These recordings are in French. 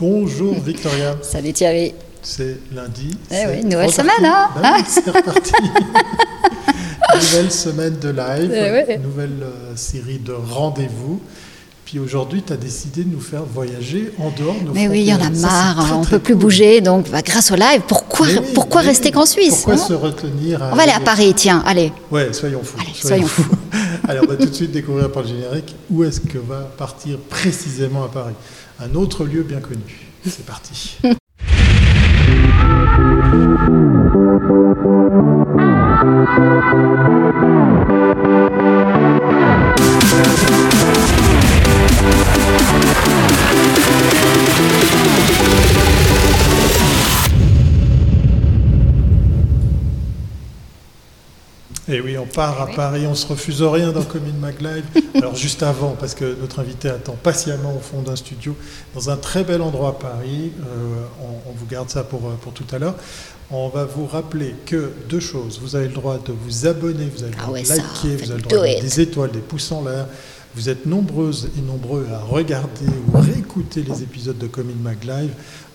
Bonjour Victoria. Salut Thierry. C'est lundi. Eh oui, nouvelle semaine, hein, bah C'est reparti. nouvelle semaine de live, eh nouvelle euh, série de rendez-vous. Puis aujourd'hui, tu as décidé de nous faire voyager en dehors de nos Mais oui, il y en a marre, on ne peut plus bouger. Donc, bah, grâce au live, pourquoi, pourquoi rester qu'en Suisse Pourquoi se retenir à On va aller à Paris, tiens, allez. Ouais, soyons fous. Allez, soyons, fous. allez, on va tout de suite découvrir par le générique où est-ce que va partir précisément à Paris? Un autre lieu bien connu. C'est parti. Oui, part à Paris, on se refuse rien dans Commune Mag Live. Alors juste avant, parce que notre invité attend patiemment au fond d'un studio, dans un très bel endroit à Paris, euh, on, vous garde ça pour, pour tout à l'heure. On va vous rappeler que deux choses. Vous avez le droit de vous abonner, vous avez le ah droit de liker, vous avez le droit de mettre des étoiles, des pouces en l'air. Vous êtes nombreuses et nombreux à regarder ou réécouter les épisodes de Commune Mag Live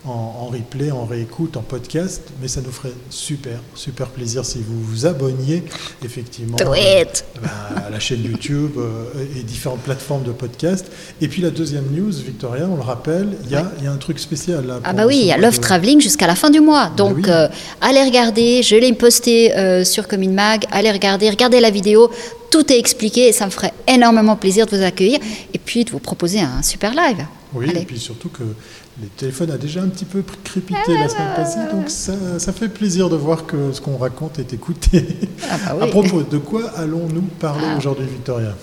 en, replay, en réécoute, en podcast, mais ça nous ferait super, super plaisir si vous vous abonniez effectivement euh, bah, à la chaîne YouTube euh, et différentes plateformes de podcast. Et puis la deuxième news, Victoria, on le rappelle, il y, a, un truc spécial là. Ah bah oui, il y a Love Traveling jusqu'à la fin du mois. Bah Donc euh, allez regarder, je l'ai posté sur Commune Mag, allez regarder, regardez la vidéo, tout est expliqué et ça me ferait énormément plaisir de vous accueillir et puis de vous proposer un super live. Oui, et puis surtout que le téléphone a déjà un petit peu crépité la semaine passée, donc ça, fait plaisir de voir que ce qu'on raconte est écouté. Ah bah à propos, de quoi allons-nous parler ah. aujourd'hui, Victoria?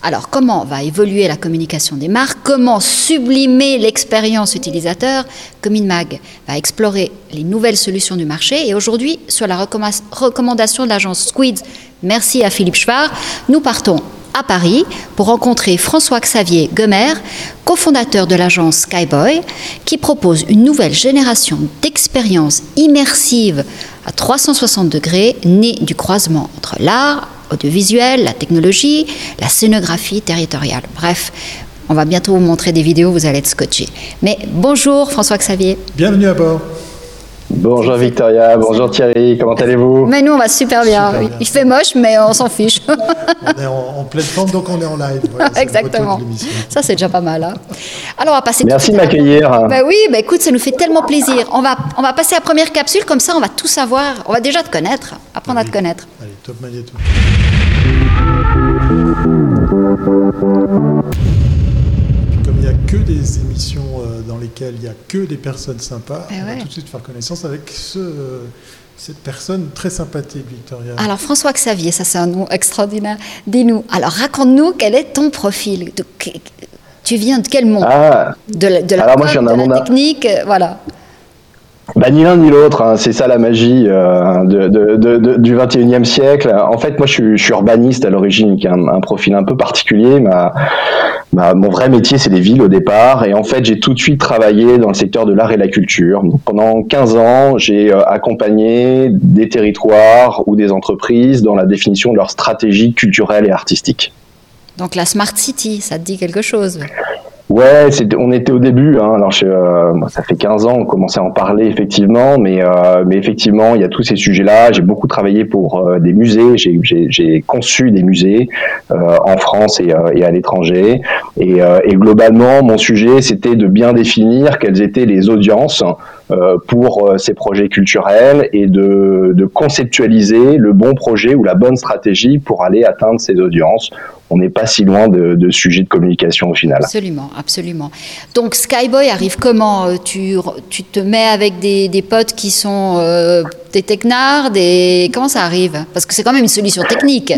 Alors, comment va évoluer la communication des marques? Comment sublimer l'expérience utilisateur? Mag va explorer les nouvelles solutions du marché. Et aujourd'hui, sur la recommandation de l'agence Squids, merci à Philippe Schwar, nous partons à Paris pour rencontrer François-Xavier Gemer, cofondateur de l'agence Skyboy, qui propose une nouvelle génération d'expériences immersives à 360 degrés nées du croisement entre l'art, audiovisuel, la technologie, la scénographie territoriale. Bref, on va bientôt vous montrer des vidéos, vous allez être scotché. Mais bonjour François-Xavier. Bienvenue à bord. Bonjour Victoria, bonjour Thierry, comment allez-vous? Mais nous on va super bien. Il fait moche mais on s'en fiche. on est en, pleine forme donc on est en live. Exactement. Ça c'est déjà pas mal. Hein. Alors on va passer. Merci de m'accueillir. Bah oui, bah écoute, ça nous fait tellement plaisir. On va, on va passer à la première capsule comme ça on va tout savoir. On va déjà te connaître, apprendre à te connaître. Allez, top magnéto que des émissions euh, dans lesquelles il n'y a que des personnes sympas, eh on va tout de suite faire connaissance avec ce, cette personne très sympathique, Victoria. Alors, François Xavier, ça c'est un nom extraordinaire. Dis-nous, alors raconte-nous quel est ton profil Tu viens de quel monde? Ah. De la, de la, de la technique euh, Voilà. Bah, ni l'un ni l'autre, hein. c'est ça la magie euh, de, de, de, du 21e siècle. En fait, moi je suis, urbaniste à l'origine, qui a un, profil un peu particulier. Ma, mon vrai métier, c'est les villes au départ. Et en fait, j'ai tout de suite travaillé dans le secteur de l'art et la culture. Pendant 15 ans, j'ai euh, accompagné des territoires ou des entreprises dans la définition de leur stratégie culturelle et artistique. Donc la Smart City, ça te dit quelque chose? Ouais, on était au début. Hein, alors, euh, ça fait 15 ans, on commençait à en parler effectivement, mais, euh, mais effectivement, il y a tous ces sujets-là. J'ai beaucoup travaillé pour euh, des musées. J'ai conçu des musées en France et, et à l'étranger. Et, et, globalement, mon sujet, c'était de bien définir quelles étaient les audiences pour ces projets culturels et de, de conceptualiser le bon projet ou la bonne stratégie pour aller atteindre ces audiences on n'est pas si loin de, de sujets de communication au final. Absolument, absolument. Donc Skyboy arrive comment euh, tu, tu te mets avec des, des potes qui sont euh, des technards, des... comment ça arrive? Parce que c'est quand même une solution technique.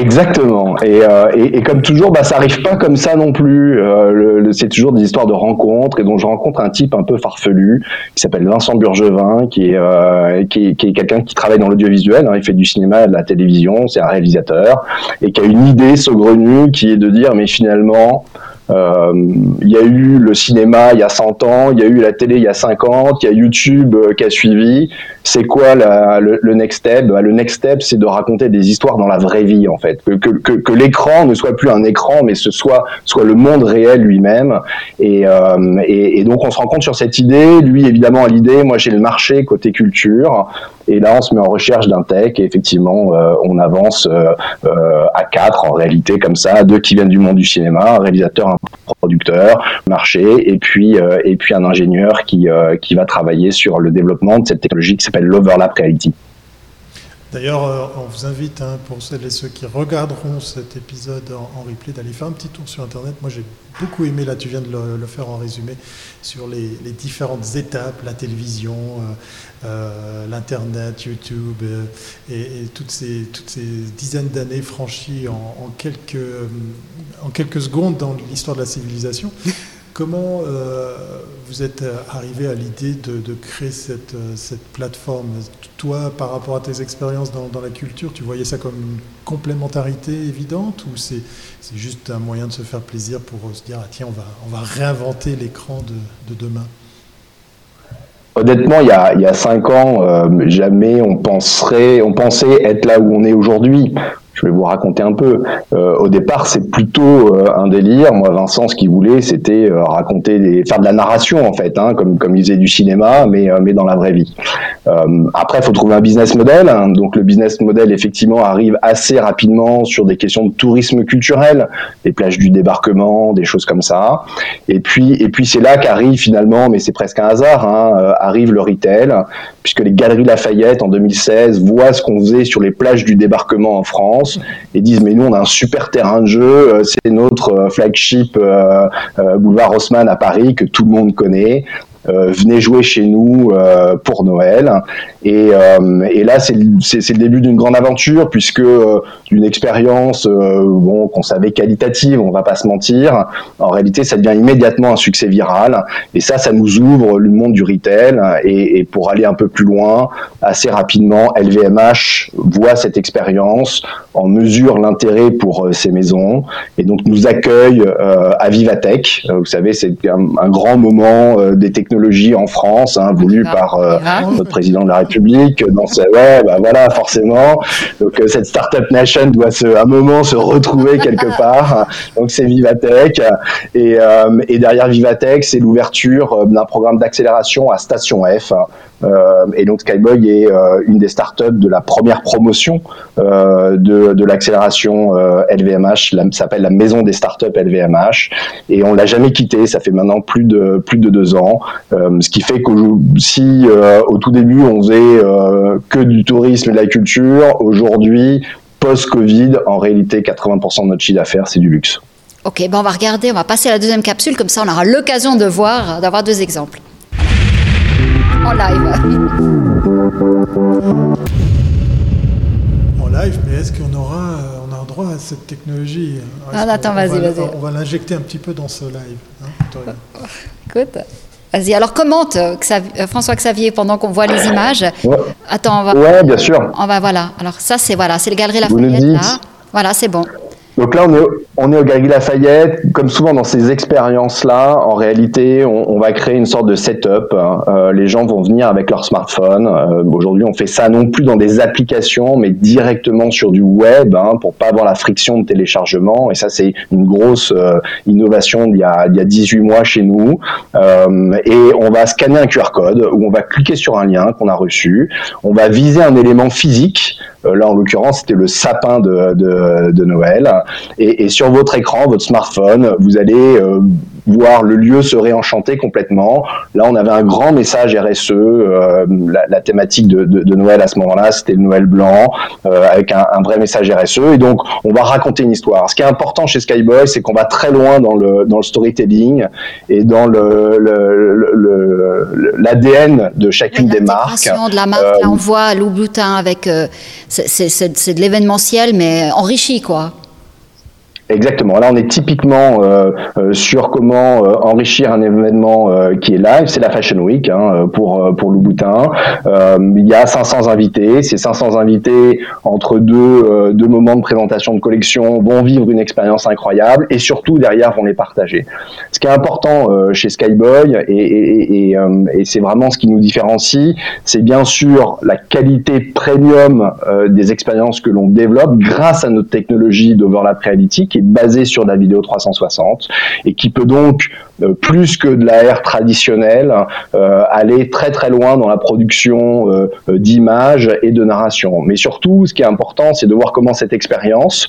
Exactement. Euh, et, et, comme toujours, bah, ça arrive pas comme ça non plus. Euh, c'est toujours des histoires de rencontres et dont je rencontre un type un peu farfelu qui s'appelle Vincent Burgevin, qui est, euh, qui est, quelqu'un qui travaille dans l'audiovisuel. Hein, il fait du cinéma, de la télévision, c'est un réalisateur et qui a une idée saugrenue qui est de dire mais finalement il y a eu le cinéma il y a 100 ans, il y a eu la télé il y a 50, il y a YouTube euh, qui a suivi. C'est quoi le, next step? Bah, Le next step, c'est de raconter des histoires dans la vraie vie, en fait. Que, l'écran ne soit plus un écran, mais ce soit, soit le monde réel lui-même. Et, euh, et, donc, on se rend compte sur cette idée. Lui, évidemment, a l'idée. Moi, j'ai le marché côté culture. Et là, on se met en recherche d'un tech et effectivement, euh, on avance euh, euh, à quatre en réalité comme ça, deux qui viennent du monde du cinéma, un réalisateur, producteur, marché, et puis et puis un ingénieur qui qui va travailler sur le développement de cette technologie qui s'appelle l'overlap reality. D'ailleurs, euh, on vous invite, hein, pour celles et ceux qui regarderont cet épisode en, replay, d'aller faire un petit tour sur Internet. Moi, j'ai beaucoup aimé, là, tu viens de le, faire en résumé, sur les, différentes étapes, la télévision, euh, euh, l'Internet, YouTube, et, toutes, ces, toutes ces dizaines d'années franchies en, quelques, en quelques secondes dans l'histoire de la civilisation. Comment euh, vous êtes euh, arrivé à l'idée de, créer cette, euh, cette, plateforme? Toi, par rapport à tes expériences dans, la culture, tu voyais ça comme une complémentarité évidente ou c'est juste un moyen de se faire plaisir pour se dire ah, tiens, on va, on va réinventer l'écran de, demain? Honnêtement, il y, a, il y a cinq ans, jamais on penserait, on pensait être là où on est aujourd'hui je vais vous raconter un peu. Euh, au départ, c'est plutôt euh, un délire. Moi, Vincent, ce qu'il voulait, c'était euh, raconter, des, faire de la narration en fait, hein, comme comme il faisait du cinéma, mais mais dans la vraie vie. après, il faut trouver un business model. Hein. donc, le business model, effectivement, arrive assez rapidement sur des questions de tourisme culturel, des plages du débarquement, des choses comme ça. Et puis et puis c'est là qu'arrive finalement, mais c'est presque un hasard, hein, arrive le retail, puisque les galeries Lafayette en 2016 voient ce qu'on faisait sur les plages du débarquement en France et disent mais nous on a un super terrain de jeu, euh, c'est notre euh, flagship euh, boulevard Haussmann à Paris que tout le monde connaît. Euh, venez jouer chez nous euh, pour Noël. Et, euh, et là, c'est le début d'une grande aventure, puisque d'une expérience bon, qu'on savait qualitative, on va pas se mentir, en réalité, ça devient immédiatement un succès viral. Et ça, ça nous ouvre le monde du retail. Et, et pour aller un peu plus loin, assez rapidement, LVMH voit cette expérience, en mesure l'intérêt pour ces maisons, et donc nous accueille à Vivatech. vous savez, c'est un, grand moment des technologies en France, hein, voulu par euh, notre président de la République. Dans ouais, bah voilà, forcément. Donc euh, cette startup nation doit se, à un moment se retrouver quelque part. Donc c'est Vivatech et, euh, et derrière Vivatech, c'est l'ouverture d'un programme d'accélération à Station F. Euh, et donc Skyboy est euh, une des startups de la première promotion euh, de, de l'accélération LVMH, s'appelle la maison des startups LVMH, et on l'a jamais quitté. Ça fait maintenant plus de plus de deux ans, ce qui fait que si au tout début on faisait que du tourisme et de la culture, aujourd'hui post-Covid, en réalité, 80% de notre chiffre d'affaires, c'est du luxe. Ok, ben on va regarder, on va passer à la deuxième capsule, comme ça on aura l'occasion de voir, d'avoir deux exemples en live. En live, mais est-ce qu'on aura, on a droit à cette technologie? Ah, attends, vas-y, vas-y. On va l'injecter un petit peu dans ce live. Hein, Écoute. Vas-y, alors commente euh, François Xavier pendant qu'on voit les images. Attends, on va. Ouais, bien sûr. On va voilà. Alors ça c'est voilà, c'est le Galerie Lafayette là. Voilà, c'est bon. Donc là, on est, on est au Galerie Lafayette. Comme souvent dans ces expériences-là, en réalité, on, on, va créer une sorte de setup. Hein. Euh, les gens vont venir avec leur smartphone. Euh, Aujourd'hui, on fait ça non plus dans des applications, mais directement sur du web hein, pour pas avoir la friction de téléchargement. Et ça, c'est une grosse euh, innovation d'il y, a, il y a 18 mois chez nous. Euh, et on va scanner un QR code où on va cliquer sur un lien qu'on a reçu. On va viser un élément physique. Euh, là, en l'occurrence, c'était le sapin de, Noël. Et, et, sur votre écran, votre smartphone, vous allez euh, voir le lieu se réenchanter complètement. Là, on avait un grand message RSE. Euh, la, la, thématique de, de, de Noël à ce moment-là, c'était le Noël blanc, euh, avec un, un, vrai message RSE. Et donc, on va raconter une histoire. Ce qui est important chez Skyboy, c'est qu'on va très loin dans le, dans le storytelling et dans le, l'ADN de chacune des marques. de la marque, là, on voit Louboutin avec... c'est de l'événementiel, mais enrichi, quoi. Exactement. Là, on est typiquement euh, euh, sur comment euh, enrichir un événement qui est live. C'est la Fashion Week hein, pour pour Louboutin. il y a 500 invités. Ces 500 invités entre deux deux moments de présentation de collection vont vivre une expérience incroyable et surtout derrière vont les partager. Ce qui est important chez Skyboy et, et, et, et c'est vraiment ce qui nous différencie, c'est bien sûr la qualité premium des expériences que l'on développe grâce à notre technologie d'overlap reality qui est basé sur la vidéo 360 et qui peut donc euh, plus que de la R traditionnelle euh, aller très très loin dans la production euh, d'images et de narration. Mais surtout, ce qui est important, c'est de voir comment cette expérience,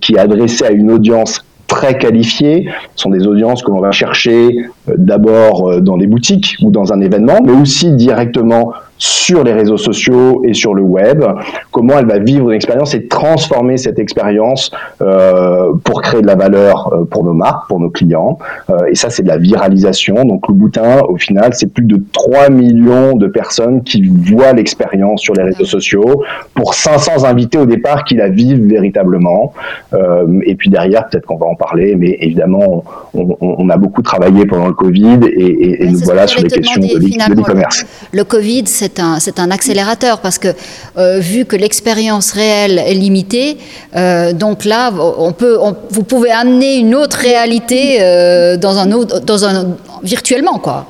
qui est adressée à une audience très qualifiée, sont des audiences que l'on va chercher d'abord dans des boutiques ou dans un événement, mais aussi directement sur les réseaux sociaux et sur le web, comment elle va vivre une expérience et transformer cette expérience euh, pour créer de la valeur euh, pour nos marques, pour nos clients. Euh, et ça, c'est de la viralisation. Donc le boutin, au final, c'est plus de 3 millions de personnes qui voient l'expérience sur les réseaux sociaux pour 500 invités au départ qui la vivent véritablement. Euh, et puis derrière, peut-être qu'on va en parler, mais évidemment, on, on, a beaucoup travaillé pendant le Covid et, et, et nous voilà sur les questions de l'e-commerce. Le Covid, c'est c'est un, accélérateur parce que euh, vu que l'expérience réelle est limitée, euh, donc là, on peut, vous pouvez amener une autre réalité euh, dans un autre, dans un, virtuellement, quoi.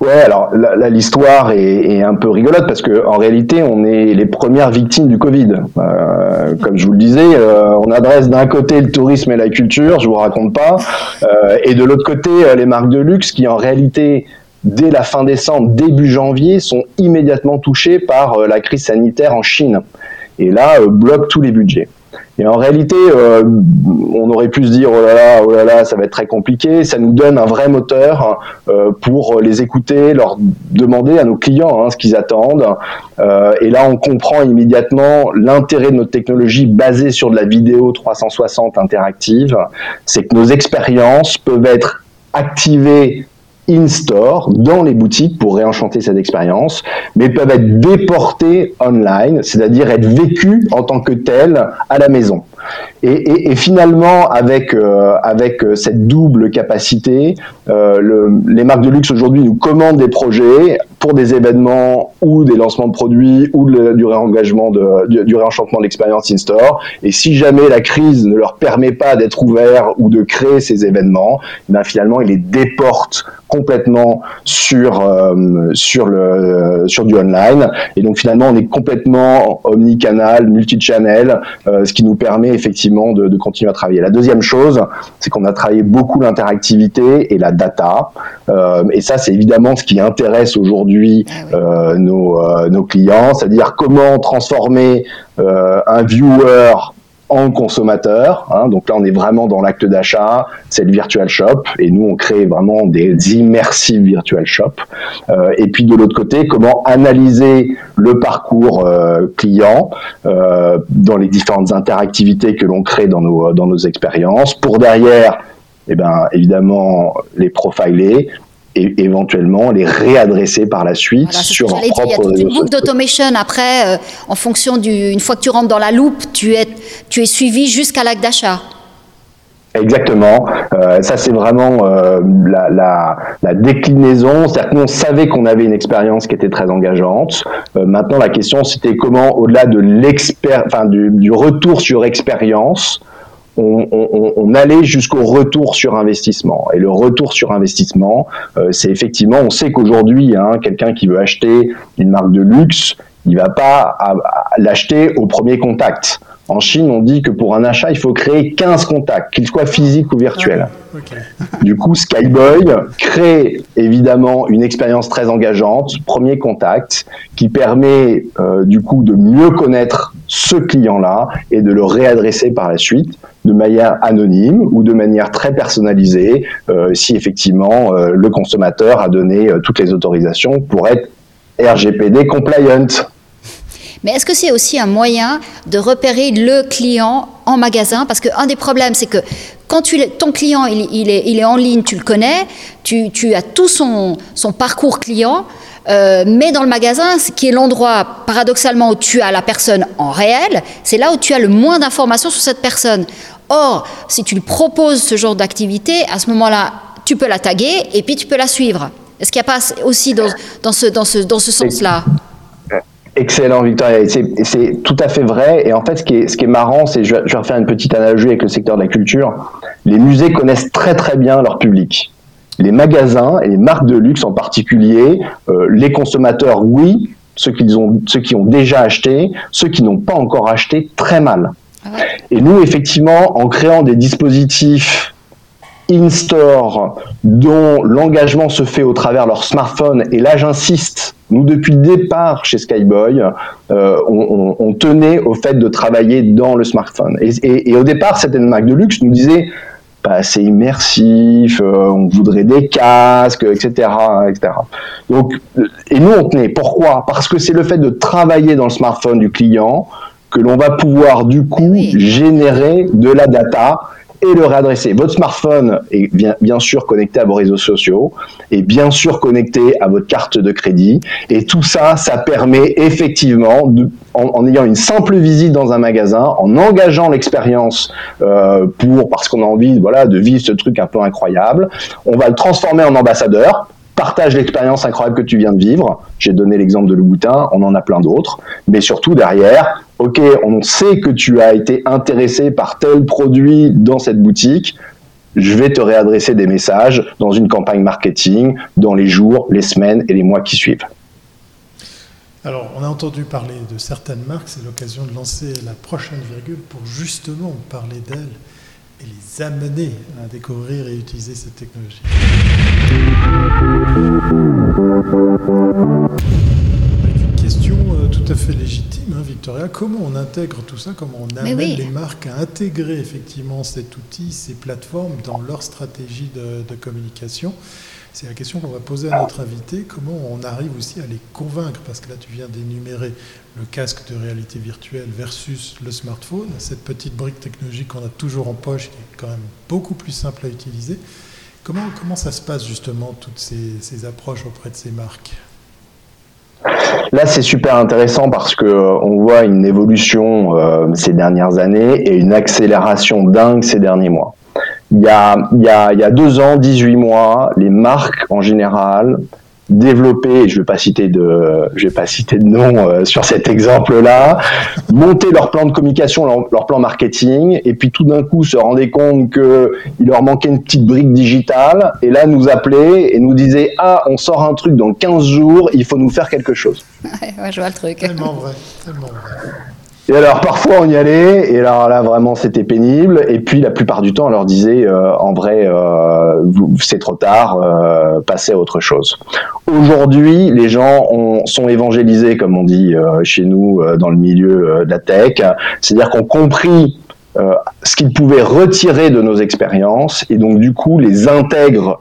Ouais, alors l'histoire est, un peu rigolote parce que en réalité, on est les premières victimes du Covid. comme je vous le disais, on adresse d'un côté le tourisme et la culture, je vous raconte pas, et de l'autre côté les marques de luxe qui en réalité dès la fin décembre, début janvier, sont immédiatement touchés par euh, la crise sanitaire en Chine. Et là, euh, bloquent tous les budgets. Et en réalité, euh, on aurait pu se dire oh là là, oh là là, ça va être très compliqué. Ça nous donne un vrai moteur pour les écouter, leur demander à nos clients hein, ce qu'ils attendent. et là, on comprend immédiatement l'intérêt de notre technologie basée sur de la vidéo 360 interactive. C'est que nos expériences peuvent être activées in-store, dans les boutiques pour réenchanter cette expérience, mais peuvent être déportés online, c'est-à-dire être vécus en tant que tels à la maison. Et, finalement, avec, euh, euh, cette double capacité, euh, le, les marques de luxe aujourd'hui nous commandent des projets pour des événements ou des lancements de produits ou du réengagement de, du, du réenchantement de l'expérience in-store. Et si jamais la crise ne leur permet pas d'être ouverts ou de créer ces événements, eh ben finalement, ils les déportent complètement sur euh, sur le sur du online. Et donc finalement on est complètement omnicanal multi-channel euh, ce qui nous permet effectivement de, de, continuer à travailler. La deuxième chose c'est qu'on a travaillé beaucoup l'interactivité et la data. Euh, et ça c'est évidemment ce qui intéresse aujourd'hui ah euh, nos, euh, nos clients c'est-à-dire comment transformer un viewer en consommateur. Hein, donc là, on est vraiment dans l'acte d'achat, c'est le virtual shop, et nous, on crée vraiment des immersive virtual shop. Euh, et puis de l'autre côté, comment analyser le parcours euh, client euh, dans les différentes interactivités que l'on crée dans nos dans nos expériences, pour derrière, eh ben évidemment les profiler, et éventuellement les réadresser par la suite sur leur propre Il y a toute une boucle d'automation après, euh, en fonction du, une fois que tu rentres dans la loupe, tu es, tu es suivi jusqu'à l'acte d'achat. Exactement. Euh, ça, c'est vraiment euh, la, la, la, déclinaison. C'est-à-dire qu'on savait qu'on avait une expérience qui était très engageante. Euh, maintenant, la question, c'était comment, au-delà de l'expert, enfin, du, du, retour sur expérience, on, allait jusqu'au retour sur investissement. Et le retour sur investissement, euh, c'est effectivement, on sait qu'aujourd'hui, hein, quelqu'un qui veut acheter une marque de luxe, il va pas l'acheter au premier contact. En Chine, on dit que pour un achat, il faut créer 15 contacts, qu'ils soient physiques ou virtuels. Du coup, Skyboy crée évidemment une expérience très engageante, premier contact, qui permet euh, du coup de mieux connaître ce client-là et de le réadresser par la suite de manière anonyme ou de manière très personnalisée euh, si effectivement euh, le consommateur a donné toutes les autorisations pour être RGPD compliant. Mais est-ce que c'est aussi un moyen de repérer le client en magasin? Parce qu'un des problèmes, c'est que quand tu, ton client il, est, il, est, en ligne, tu le connais, tu, tu as tout son, son parcours client, Euh, mais dans le magasin, ce qui est l'endroit paradoxalement où tu as la personne en réel, c'est là où tu as le moins d'informations sur cette personne. Or, si tu lui proposes ce genre d'activité, à ce moment-là, tu peux la taguer et puis tu peux la suivre. Est-ce qu'il n'y a pas aussi dans, ce, dans ce, dans ce sens-là? Excellent, Victoria. C'est tout à fait vrai. Et en fait, ce qui est, ce qui est marrant, c'est, je, je vais faire une petite analogie avec le secteur de la culture. Les musées connaissent très très bien leur public. Les magasins et les marques de luxe en particulier, euh, les consommateurs, oui, ceux qui, ont, ceux qui ont déjà acheté, ceux qui n'ont pas encore acheté, très mal. Ah et nous, effectivement, en créant des dispositifs in-store dont l'engagement se fait au travers leur smartphone, et là j'insiste, nous depuis le départ chez Skyboy, euh, on, tenait au fait de travailler dans le smartphone. Et, au départ, certaines marques de luxe nous disaient pas assez immersif, euh, on voudrait des casques, etc., etc. Donc, et nous on tenait. Pourquoi? Parce que c'est le fait de travailler dans le smartphone du client que l'on va pouvoir du coup générer de la data et le réadresser. Votre smartphone est bien, sûr connecté à vos réseaux sociaux et bien sûr connecté à votre carte de crédit. Et tout ça, ça permet effectivement, de, en, ayant une simple visite dans un magasin, en engageant l'expérience euh, pour parce qu'on a envie, voilà, de vivre ce truc un peu incroyable, on va le transformer en ambassadeur partage l'expérience incroyable que tu viens de vivre. J'ai donné l'exemple de Louboutin, on en a plein d'autres. Mais surtout derrière, ok, on sait que tu as été intéressé par tel produit dans cette boutique. Je vais te réadresser des messages dans une campagne marketing dans les jours, les semaines et les mois qui suivent. Alors, on a entendu parler de certaines marques, c'est l'occasion de lancer la prochaine virgule pour justement parler d'elles et les amener à découvrir et utiliser cette technologie. Une question euh, tout à fait légitime, hein, Victoria. Comment on intègre tout ça? Comment on amène les marques à intégrer effectivement cet outil, ces plateformes dans leur stratégie de communication? C'est la question qu'on va poser à notre invité. Comment on arrive aussi à les convaincre Parce que là, tu viens d'énumérer le casque de réalité virtuelle versus le smartphone, cette petite brique technologique qu'on a toujours en poche, qui est quand même beaucoup plus simple à utiliser. Comment, ça se passe justement, toutes ces, approches auprès de ces marques? Là, c'est super intéressant parce que euh, voit une évolution euh, ces dernières années et une accélération dingue ces derniers mois il y a, il y a, il y a deux ans, 18 mois, les marques en général développer, je vais pas citer de, je vais pas citer de nom euh, sur cet exemple-là, monter leur plan de communication, leur, plan marketing, et puis tout d'un coup se rendaient compte que il leur manquait une petite brique digitale, et là nous appelaient et nous disaient ah on sort un truc dans 15 jours, il faut nous faire quelque chose. Ouais, je vois le truc. Tellement vrai, tellement vrai. Et alors parfois on y allait, et alors là vraiment c'était pénible. Et puis la plupart du temps on leur disait euh, en vrai euh, c'est trop tard, euh, passez à autre chose. Aujourd'hui les gens ont, sont évangélisés comme on dit chez nous dans le milieu de la tech, c'est-à-dire qu'on compris ce qu'ils pouvaient retirer de nos expériences et donc du coup les intègrent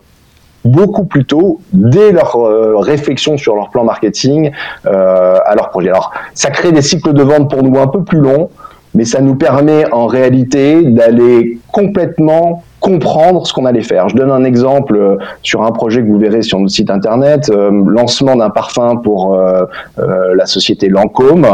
beaucoup plus tôt, dès leur euh, réflexion sur leur plan marketing, euh, à leur projet. Alors, ça crée des cycles de vente pour nous un peu plus longs, mais ça nous permet en réalité d'aller complètement comprendre ce qu'on allait faire. Je donne un exemple euh, sur un projet que vous verrez sur notre site internet, lancement d'un parfum pour la société Lancôme.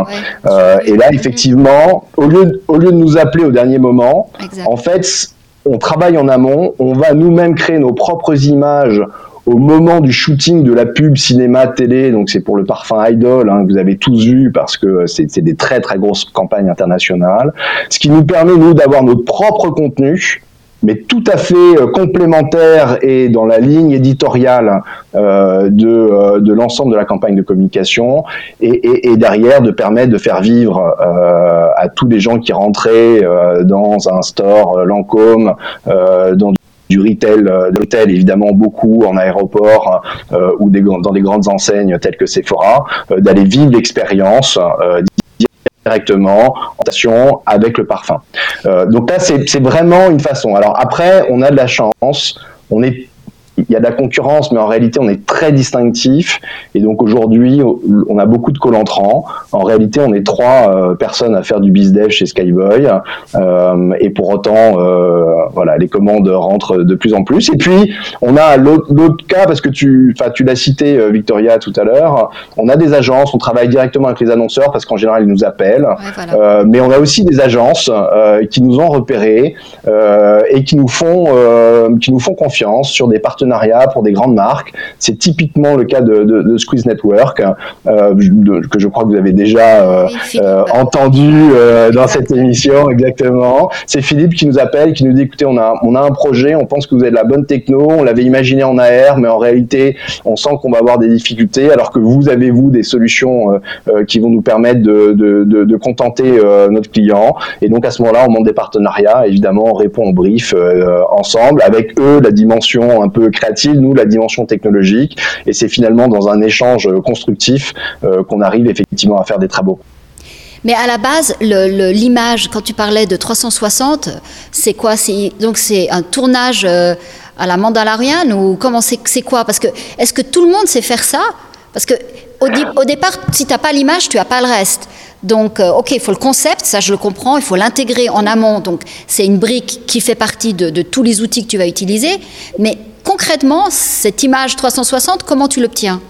et là, effectivement, au lieu, au lieu de nous appeler au dernier moment, en fait, on travaille en amont, on va nous-mêmes créer nos propres images au moment du shooting de la pub cinéma télé, donc c'est pour le parfum Idol, hein, que vous avez tous vu parce que c'est des très très grosses campagnes internationales, ce qui nous permet nous d'avoir notre propre contenu, mais tout à fait euh, complémentaire et dans la ligne éditoriale euh, de, euh, de l'ensemble de la campagne de communication, et, et, et, derrière de permettre de faire vivre à tous les gens qui rentraient dans un store Lancôme, dans du retail, de retail évidemment beaucoup en aéroport ou des, dans des grandes enseignes telles que Sephora, d'aller vivre l'expérience directement en station avec le parfum. Euh, donc là, c'est vraiment une façon. Alors après, on a de la chance, on est il y a de la concurrence, mais en réalité, on est très distinctif. Et donc aujourd'hui, on a beaucoup de colentrants. En réalité, on est trois euh, personnes à faire du bizdev chez Skyboy. Euh, et pour autant, euh, voilà, les commandes rentrent de plus en plus. Et puis, on a l'autre cas, parce que tu, tu l'as cité, euh, Victoria, tout à l'heure. On a des agences, on travaille directement avec les annonceurs, parce qu'en général, ils nous appellent. Mais on a aussi des agences qui nous ont repérés et qui nous font, qui nous font confiance sur des partenaires pour des grandes marques. C'est typiquement le cas de, Squeeze Network, euh, que je crois que vous avez déjà euh, euh, entendu dans cette émission, exactement. C'est Philippe qui nous appelle, qui nous dit, écoutez, on a, on a un projet, on pense que vous avez de la bonne techno, on l'avait imaginé en AR, mais en réalité, on sent qu'on va avoir des difficultés, alors que vous avez, vous, des solutions qui vont nous permettre de, de, contenter notre client. Et donc, à ce moment-là, on monte des partenariats, évidemment, on répond au brief ensemble, avec eux, la dimension un peu créative, nous, la dimension technologique. Et c'est finalement dans un échange constructif euh, qu'on arrive effectivement à faire des travaux. Mais à la base, l'image, quand tu parlais de 360, c'est quoi? Donc c'est un tournage euh, à la Mandalorian ou comment c'est quoi? Parce que est-ce que tout le monde sait faire ça? Parce que au, au, départ, si tu n'as pas l'image, tu n'as pas le reste. Donc, euh, ok, il faut le concept, ça je le comprends, il faut l'intégrer en amont. Donc, c'est une brique qui fait partie de, de, tous les outils que tu vas utiliser. Mais concrètement, cette image 360, comment tu l'obtiens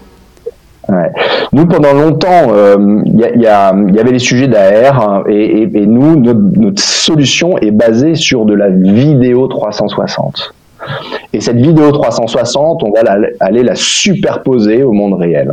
Nous, pendant longtemps, euh, il y, avait les sujets d'AR hein, et, nous, notre, solution est basée sur de la vidéo 360. Et cette vidéo 360, on va aller la superposer au monde réel.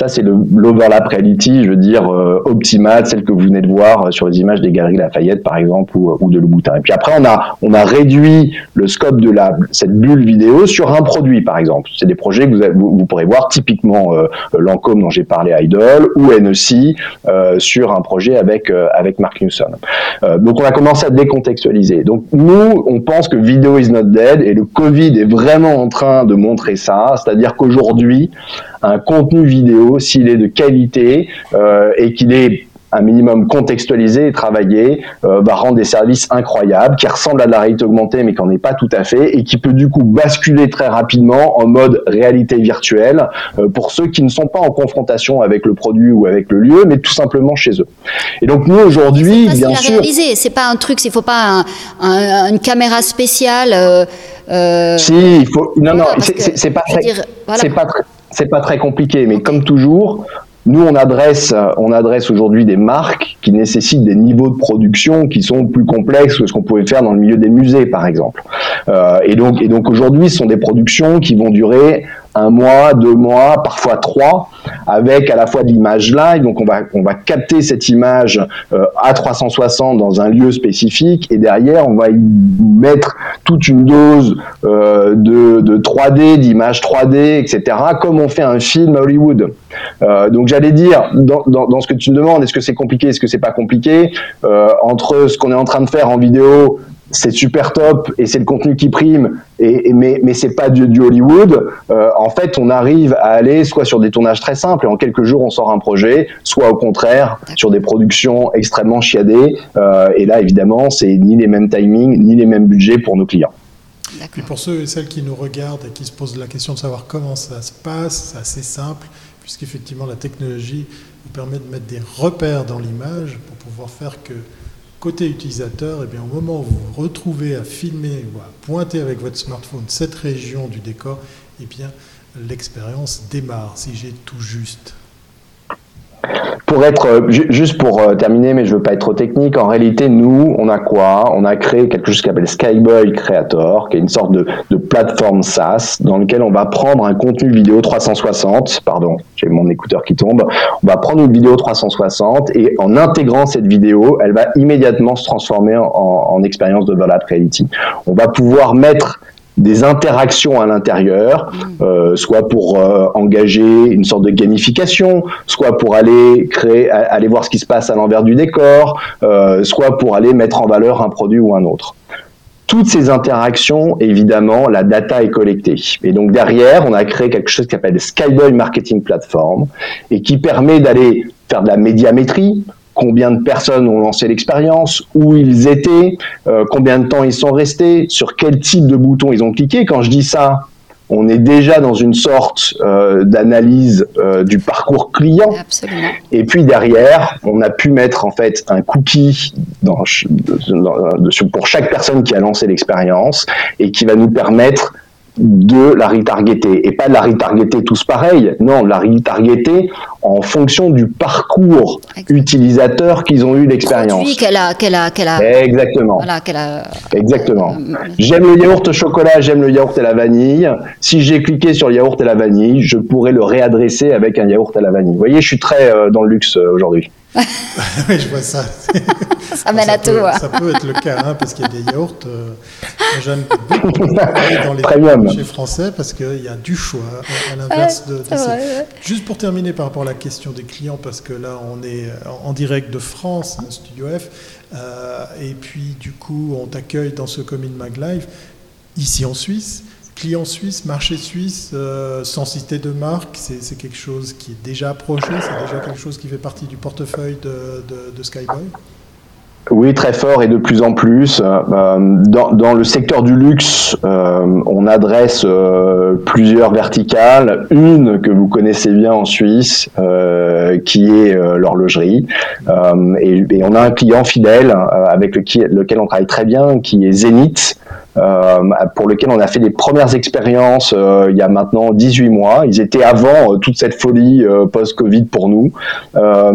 Ça, c'est l'overlap reality, je veux dire, euh, optimale, celle que vous venez de voir euh, sur les images des galeries Lafayette, par exemple, ou, ou de Louboutin. Et puis après, on a, on a réduit le scope de la, cette bulle vidéo sur un produit, par exemple. C'est des projets que vous, vous, pourrez voir, typiquement euh, Lancôme dont j'ai parlé, Idol, ou NEC, euh, sur un projet avec, euh, avec Mark Newson. donc, on a commencé à décontextualiser. Donc, nous, on pense que Video is not dead, et le Covid est vraiment en train de montrer ça, c'est-à-dire qu'aujourd'hui, un contenu vidéo, s'il est de qualité euh, et qu'il est un minimum contextualisé et travaillé euh, va rendre des services incroyables qui ressemblent à de la réalité augmentée mais qui n'en est pas tout à fait et qui peut du coup basculer très rapidement en mode réalité virtuelle euh, pour ceux qui ne sont pas en confrontation avec le produit ou avec le lieu mais tout simplement chez eux. Et donc nous aujourd'hui bien sûr c'est pas un truc il faut pas une caméra spéciale euh, si il faut non non c'est pas c'est pas très c'est pas très compliqué, mais comme toujours, nous, on adresse, on adresse aujourd'hui des marques qui nécessitent des niveaux de production qui sont plus complexes que ce qu'on pouvait faire dans le milieu des musées, par exemple. Euh, et donc, et donc aujourd'hui, ce sont des productions qui vont durer un mois, deux mois, parfois trois, avec à la fois de l'image live. Donc on va on va capter cette image euh, à 360 dans un lieu spécifique et derrière on va y mettre toute une dose euh, de, de 3D, d'images 3D, etc. Comme on fait un film à Hollywood. Euh, donc j'allais dire dans, dans, dans, ce que tu me demandes, est-ce que c'est compliqué, est-ce que c'est pas compliqué euh, entre ce qu'on est en train de faire en vidéo c'est super top et c'est le contenu qui prime, et, mais, mais c'est pas du, du Hollywood. Euh, en fait, on arrive à aller soit sur des tournages très simples et en quelques jours on sort un projet, soit au contraire sur des productions extrêmement chiadées. Euh, et là, évidemment, c'est ni les mêmes timings ni les mêmes budgets pour nos clients. Et pour ceux et celles qui nous regardent et qui se posent la question de savoir comment ça se passe, c'est assez simple, puisqu'effectivement la technologie vous permet de mettre des repères dans l'image pour pouvoir faire que Côté utilisateur, eh au moment où vous vous retrouvez à filmer ou à pointer avec votre smartphone cette région du décor, eh l'expérience démarre, si j'ai tout juste pour être euh, juste pour euh, terminer, mais je veux pas être trop technique. En réalité, nous, on a quoi? On a créé quelque chose qui s'appelle Skyboy Creator, qui est une sorte de, plateforme SaaS dans lequel on va prendre un contenu vidéo 360. Pardon, j'ai mon écouteur qui tombe. On va prendre une vidéo 360 et en intégrant cette vidéo, elle va immédiatement se transformer en, en expérience de Volat Reality. On va pouvoir mettre des interactions à l'intérieur, mm. euh, soit pour euh, engager une sorte de gamification, soit pour aller créer, aller voir ce qui se passe à l'envers du décor, euh, soit pour aller mettre en valeur un produit ou un autre. Toutes ces interactions, évidemment, la data est collectée. Et donc derrière, on a créé quelque chose qui s'appelle Skyboy Marketing Platform et qui permet d'aller faire de la médiamétrie, combien de personnes ont lancé l'expérience, où ils étaient, euh, combien de temps ils sont restés, sur quel type de bouton ils ont cliqué. Quand je dis ça, on est déjà dans une sorte euh, d'analyse euh, du parcours client. Absolument. Et puis derrière, on a pu mettre en fait un cookie dans, dans, pour chaque personne qui a lancé l'expérience et qui va nous permettre de la retargeter et pas de la retargeter tous pareil, non, la retargeter en fonction du parcours utilisateur qu'ils ont eu l'expérience. qu'elle a, qu'elle a, qu'elle a. Exactement. Voilà, qu'elle a. Exactement. Euh, j'aime le yaourt au chocolat, j'aime le yaourt et la vanille. Si j'ai cliqué sur le yaourt et la vanille, je pourrais le réadresser avec un yaourt à la vanille. Vous voyez, je suis très euh, dans le luxe euh, aujourd'hui. oui, je vois ça. ça mène à tout. Ça peut être le cas, hein, parce qu'il y a des yaourts. Euh, J'aime beaucoup dans les marchés français parce qu'il y a du choix, à l'inverse de, Juste pour terminer par rapport à la question des clients, parce que là, on est en direct de France, hein, Studio F, euh, et puis du coup, on t'accueille dans ce Comin Mag Live, ici en Suisse client suisse, marché suisse, euh, sans citer de marque, c'est quelque chose qui est déjà approché, c'est déjà quelque chose qui fait partie du portefeuille de, Skyboy? Oui, très fort et de plus en plus. Euh, dans, le secteur du luxe, euh, on adresse plusieurs verticales. Une que vous connaissez bien en Suisse, qui est l'horlogerie. Et, on a un client fidèle avec lequel on travaille très bien, qui est Zenith. Euh, pour lequel on a fait des premières expériences euh, il y a maintenant 18 mois. Ils étaient avant euh, toute cette folie post-Covid pour nous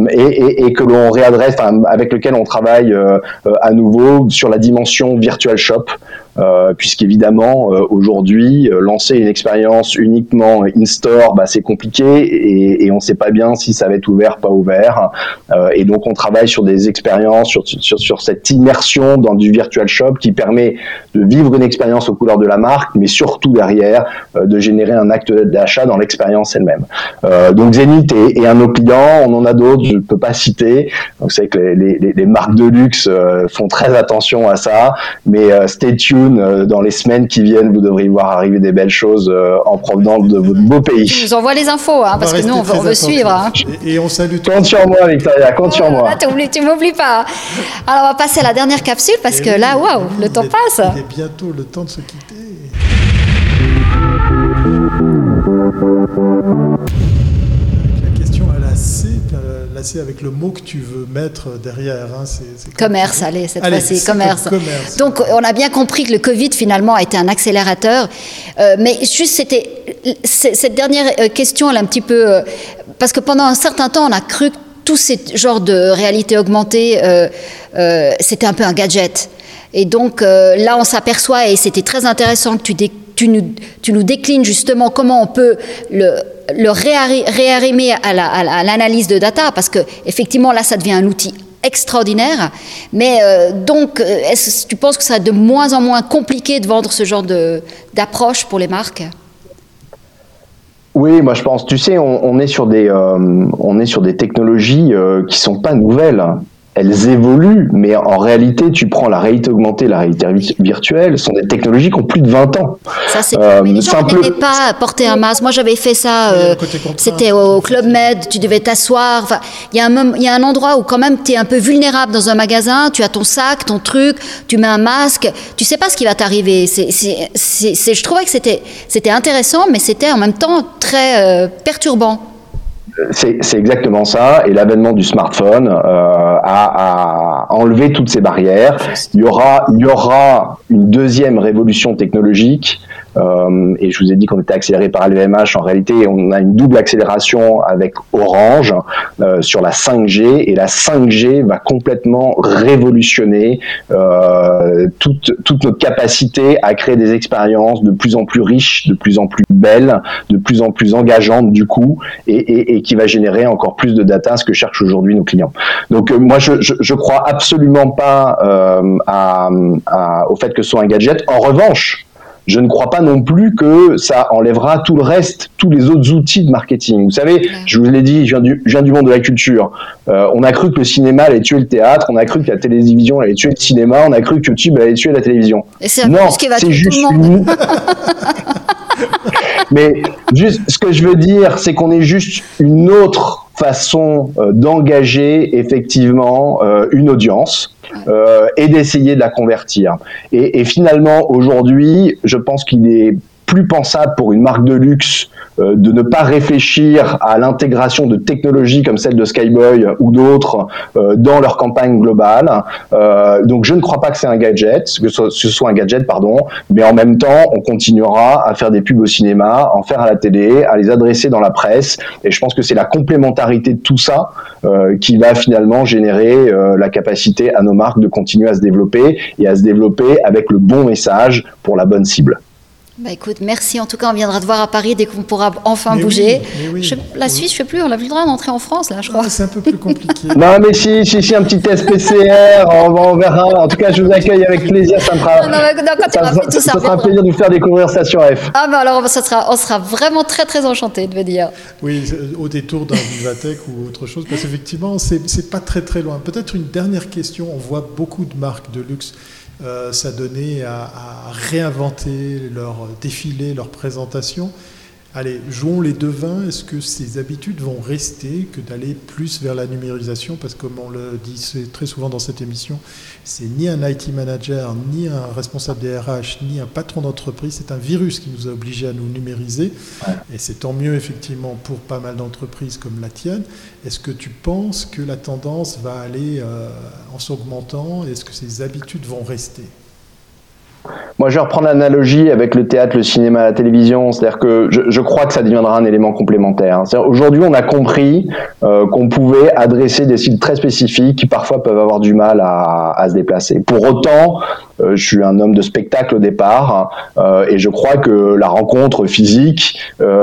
et, et, et, que l'on réadresse, avec lequel on travaille à nouveau sur la dimension virtual shop. Euh, puisqu'évidemment euh, aujourd'hui euh, lancer une expérience uniquement in-store, bah, c'est compliqué et, et on ne sait pas bien si ça va être ouvert, pas ouvert. Euh, et donc on travaille sur des expériences, sur, sur, sur, cette immersion dans du virtual shop qui permet de vivre une expérience aux couleurs de la marque, mais surtout derrière de générer un acte d'achat dans l'expérience elle-même. donc Zenith est, est, un de nos on en a d'autres, je ne peux pas citer. Donc c'est que les, les, les, marques de luxe font très attention à ça, mais stay tuned euh, dans les semaines qui viennent, vous devriez voir arriver des belles choses euh, en provenance de votre beau pays. Je vous envoie les infos, hein, parce que nous, on veut, suivre. Hein. Et, on salue tout Compte sur moi, Victoria, compte sur moi. tu m'oublies pas. Alors, on va passer à la dernière capsule, parce que là, waouh, le temps passe. Il est bientôt le temps de se quitter. Avec le mot que tu veux mettre derrière. Hein, commerce, allez, cette fois-ci, commerce. Donc, on a bien compris que le Covid, finalement, a été un accélérateur. Euh, mais juste, c'était. Cette dernière euh, question, elle est un petit peu. Euh, parce que pendant un certain temps, on a cru que tout ce genre de réalité augmentée, c'était un peu un gadget. Et donc, là, on s'aperçoit, et c'était très intéressant que tu, tu, nous, déclines justement comment on peut le le à l'analyse de data, parce que effectivement là, ça devient un outil extraordinaire. Mais euh, donc, euh, est-ce tu penses que ça va de moins en moins compliqué de vendre ce genre d'approche pour les marques? Oui, moi je pense. Tu sais, on, est sur des, euh, on est sur des technologies qui sont pas nouvelles elles évoluent, mais en réalité, tu prends la réalité augmentée, la réalité virtuelle, ce sont des technologies qui ont plus de 20 ans. Ça, c'est euh, les gens n'aimaient pas porter un masque. Moi, j'avais fait ça, euh, c'était au Club Med, tu devais t'asseoir. Enfin, il y, a un, y a un endroit où quand même tu es un peu vulnérable dans un magasin, tu as ton sac, ton truc, tu mets un masque, tu sais pas ce qui va t'arriver. je trouvais que c'était intéressant, mais c'était en même temps très euh, perturbant. C'est exactement ça. Et l'avènement du smartphone euh, a, a, enlevé toutes ces barrières. Il y aura, il y aura une deuxième révolution technologique euh, et je vous ai dit qu'on était accéléré par LVMH. En réalité, on a une double accélération avec Orange euh, sur la 5G et la 5G va complètement révolutionner euh, toute, toute notre capacité à créer des expériences de plus en plus riches, de plus en plus belles, de plus en plus engageantes du coup et, et, et qui va générer encore plus de data, ce que cherchent aujourd'hui nos clients. Donc euh, moi, je, je, je, crois absolument pas euh, à, à, au fait que ce soit un gadget. En revanche, je ne crois pas non plus que ça enlèvera tout le reste, tous les autres outils de marketing. Vous savez, je vous l'ai dit, je viens, du, je viens, du, monde de la culture. Euh, on a cru que le cinéma allait tuer le théâtre, on a cru que la télévision allait tuer le cinéma, on a cru que YouTube allait tuer la télévision. non, c'est juste une... Mais juste, ce que je veux dire, c'est qu'on est juste une autre façon euh, d'engager effectivement euh, une audience euh, et d'essayer de la convertir. Et, et finalement, aujourd'hui, je pense qu'il est plus pensable pour une marque de luxe de ne pas réfléchir à l'intégration de technologies comme celle de Skyboy ou d'autres euh, dans leur campagne globale. Euh, donc je ne crois pas que c'est un gadget, que ce soit un gadget, pardon, mais en même temps, on continuera à faire des pubs au cinéma, à en faire à la télé, à les adresser dans la presse. Et je pense que c'est la complémentarité de tout ça qui va finalement générer la capacité à nos marques de continuer à se développer et à se développer avec le bon message pour la bonne cible. Bah écoute, merci. En tout cas, on viendra te voir à Paris dès qu'on pourra enfin bouger. la Suisse, je sais plus, on a plus le droit d'entrer en France, là, je crois. c'est un peu plus compliqué. non, mais si, si, si, un petit test PCR, on, verra. En tout cas, je vous accueille avec plaisir. Ça me fera, non, non, quand ça, fait tout ça, ça sera plaisir de vous faire découvrir ça sur F. Ah, bah alors, ça sera, on sera vraiment très, très enchantés de venir. Oui, au détour d'un Vivatech ou autre chose, parce qu'effectivement, c'est pas très, très loin. Peut-être une dernière question. On voit beaucoup de marques de luxe euh, ça donnait à, réinventer leur défilé, leur présentation. Allez, jouons les devins. Est-ce que ces habitudes vont rester que d'aller plus vers la numérisation? Parce que comme on le dit très souvent dans cette émission, c'est ni un IT manager, ni un responsable des RH, ni un patron d'entreprise. C'est un virus qui nous a obligés à nous numériser. Et c'est tant mieux effectivement pour pas mal d'entreprises comme la tienne. Est-ce que tu penses que la tendance va aller euh, en s'augmentant? Est-ce que ces habitudes vont rester? Moi, je vais reprendre l'analogie avec le théâtre, le cinéma, la télévision. C'est-à-dire que je, crois que ça deviendra un élément complémentaire. Aujourd'hui, on a compris euh, qu'on pouvait adresser des cibles très spécifiques qui parfois peuvent avoir du mal à, se déplacer. Pour autant, euh, je suis un homme de spectacle au départ euh, et je crois que la rencontre physique,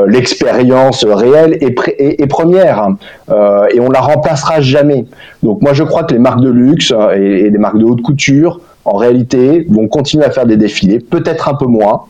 l'expérience réelle est première et on la remplacera jamais. Donc moi, je crois que les marques de luxe et, et les marques de haute couture en réalité, vont continuer à faire des défilés, peut-être un peu moins,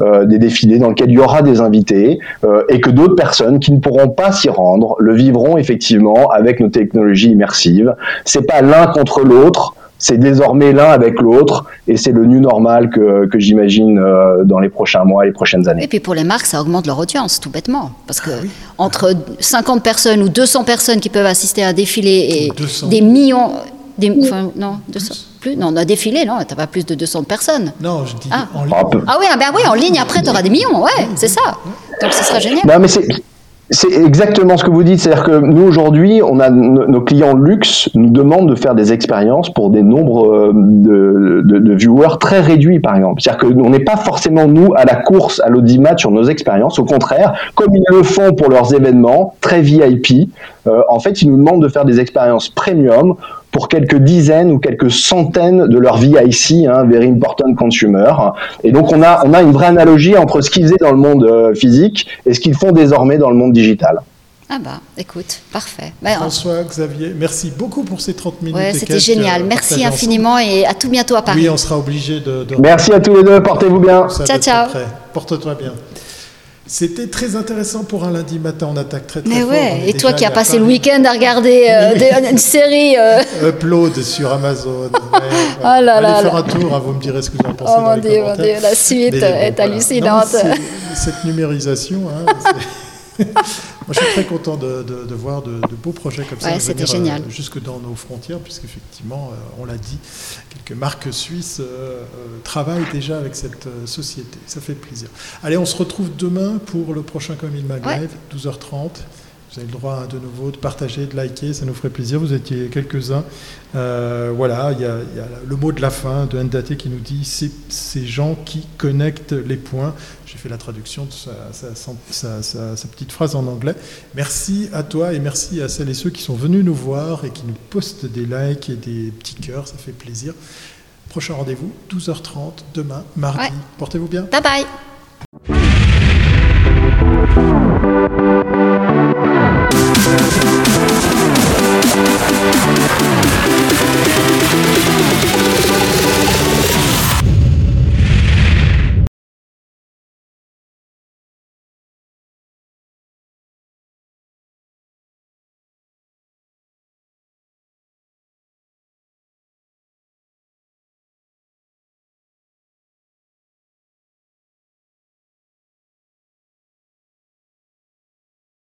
euh, des défilés dans lesquels il y aura des invités euh, et que d'autres personnes qui ne pourront pas s'y rendre le vivront effectivement avec nos technologies immersives. C'est pas l'un contre l'autre, c'est désormais l'un avec l'autre et c'est le new normal que, que j'imagine euh, dans les prochains mois et les prochaines années. Et puis pour les marques, ça augmente leur audience tout bêtement parce que ah entre 50 personnes ou 200 personnes qui peuvent assister à un défilé et des millions des, enfin, non, 200 plus Non, on a défilé, non T'as pas plus de 200 personnes. Non, je dis ah. en ligne. Ah oui, ah ben oui, en ligne, après, tu auras des millions, ouais, c'est ça. Donc ce sera génial. Non, mais c'est. C'est exactement ce que vous dites, c'est-à-dire que nous aujourd'hui, on a nos clients luxe nous demandent de faire des expériences pour des nombres euh, de, de, de viewers très réduits, par exemple. C'est-à-dire qu'on n'est pas forcément nous à la course à l'audimat sur nos expériences. Au contraire, comme ils le font pour leurs événements très VIP, euh, en fait, ils nous demandent de faire des expériences premium pour quelques dizaines ou quelques centaines de leur VIC, hein, Very Important Consumer. Et donc on a, on a une vraie analogie entre ce qu'ils faisaient dans le monde euh, physique et ce qu'ils font désormais dans le monde digital. Ah bah, écoute, parfait. Bah, François, Xavier, merci beaucoup pour ces 30 minutes. Ouais, c'était génial. Merci infiniment et à tout bientôt à Paris. Oui, on sera obligé de, de... Merci à tous les deux, portez-vous bien. Ciao, ciao. Porte-toi bien. C'était très intéressant pour un lundi matin, on attaque très très Mais fort. ouais, et toi qui as passé le week-end à regarder euh, une série... Euh... Upload sur Amazon. Ouais. Oh là là Allez là faire un tour, hein, vous me direz ce que vous en pensez oh dans les Dieu, commentaires. Dieu, la suite Mais, est bon, hallucinante. Non, cette numérisation, hein, moi je suis très content de, de, de voir de, de, beaux projets comme ça ouais, venir génial. Euh, jusque dans nos frontières, puisqu'effectivement, euh, on l'a dit, quelques marques suisses euh, travaillent déjà avec cette société. Ça fait plaisir. Allez, on se retrouve demain pour le prochain Comme il Live, 12h30. Vous avez le droit hein, de nouveau de partager, de liker, ça nous ferait plaisir. Vous étiez quelques-uns. Euh, voilà, il y, y, a le mot de la fin de Ndate qui nous dit c'est ces gens qui connectent les points. J'ai fait la traduction de sa, sa, sa, sa, petite phrase en anglais. Merci à toi et merci à celles et ceux qui sont venus nous voir et qui nous postent des likes et des petits cœurs, ça fait plaisir. Prochain rendez-vous, 12h30, demain, mardi. Ouais. Portez-vous bien. Bye bye.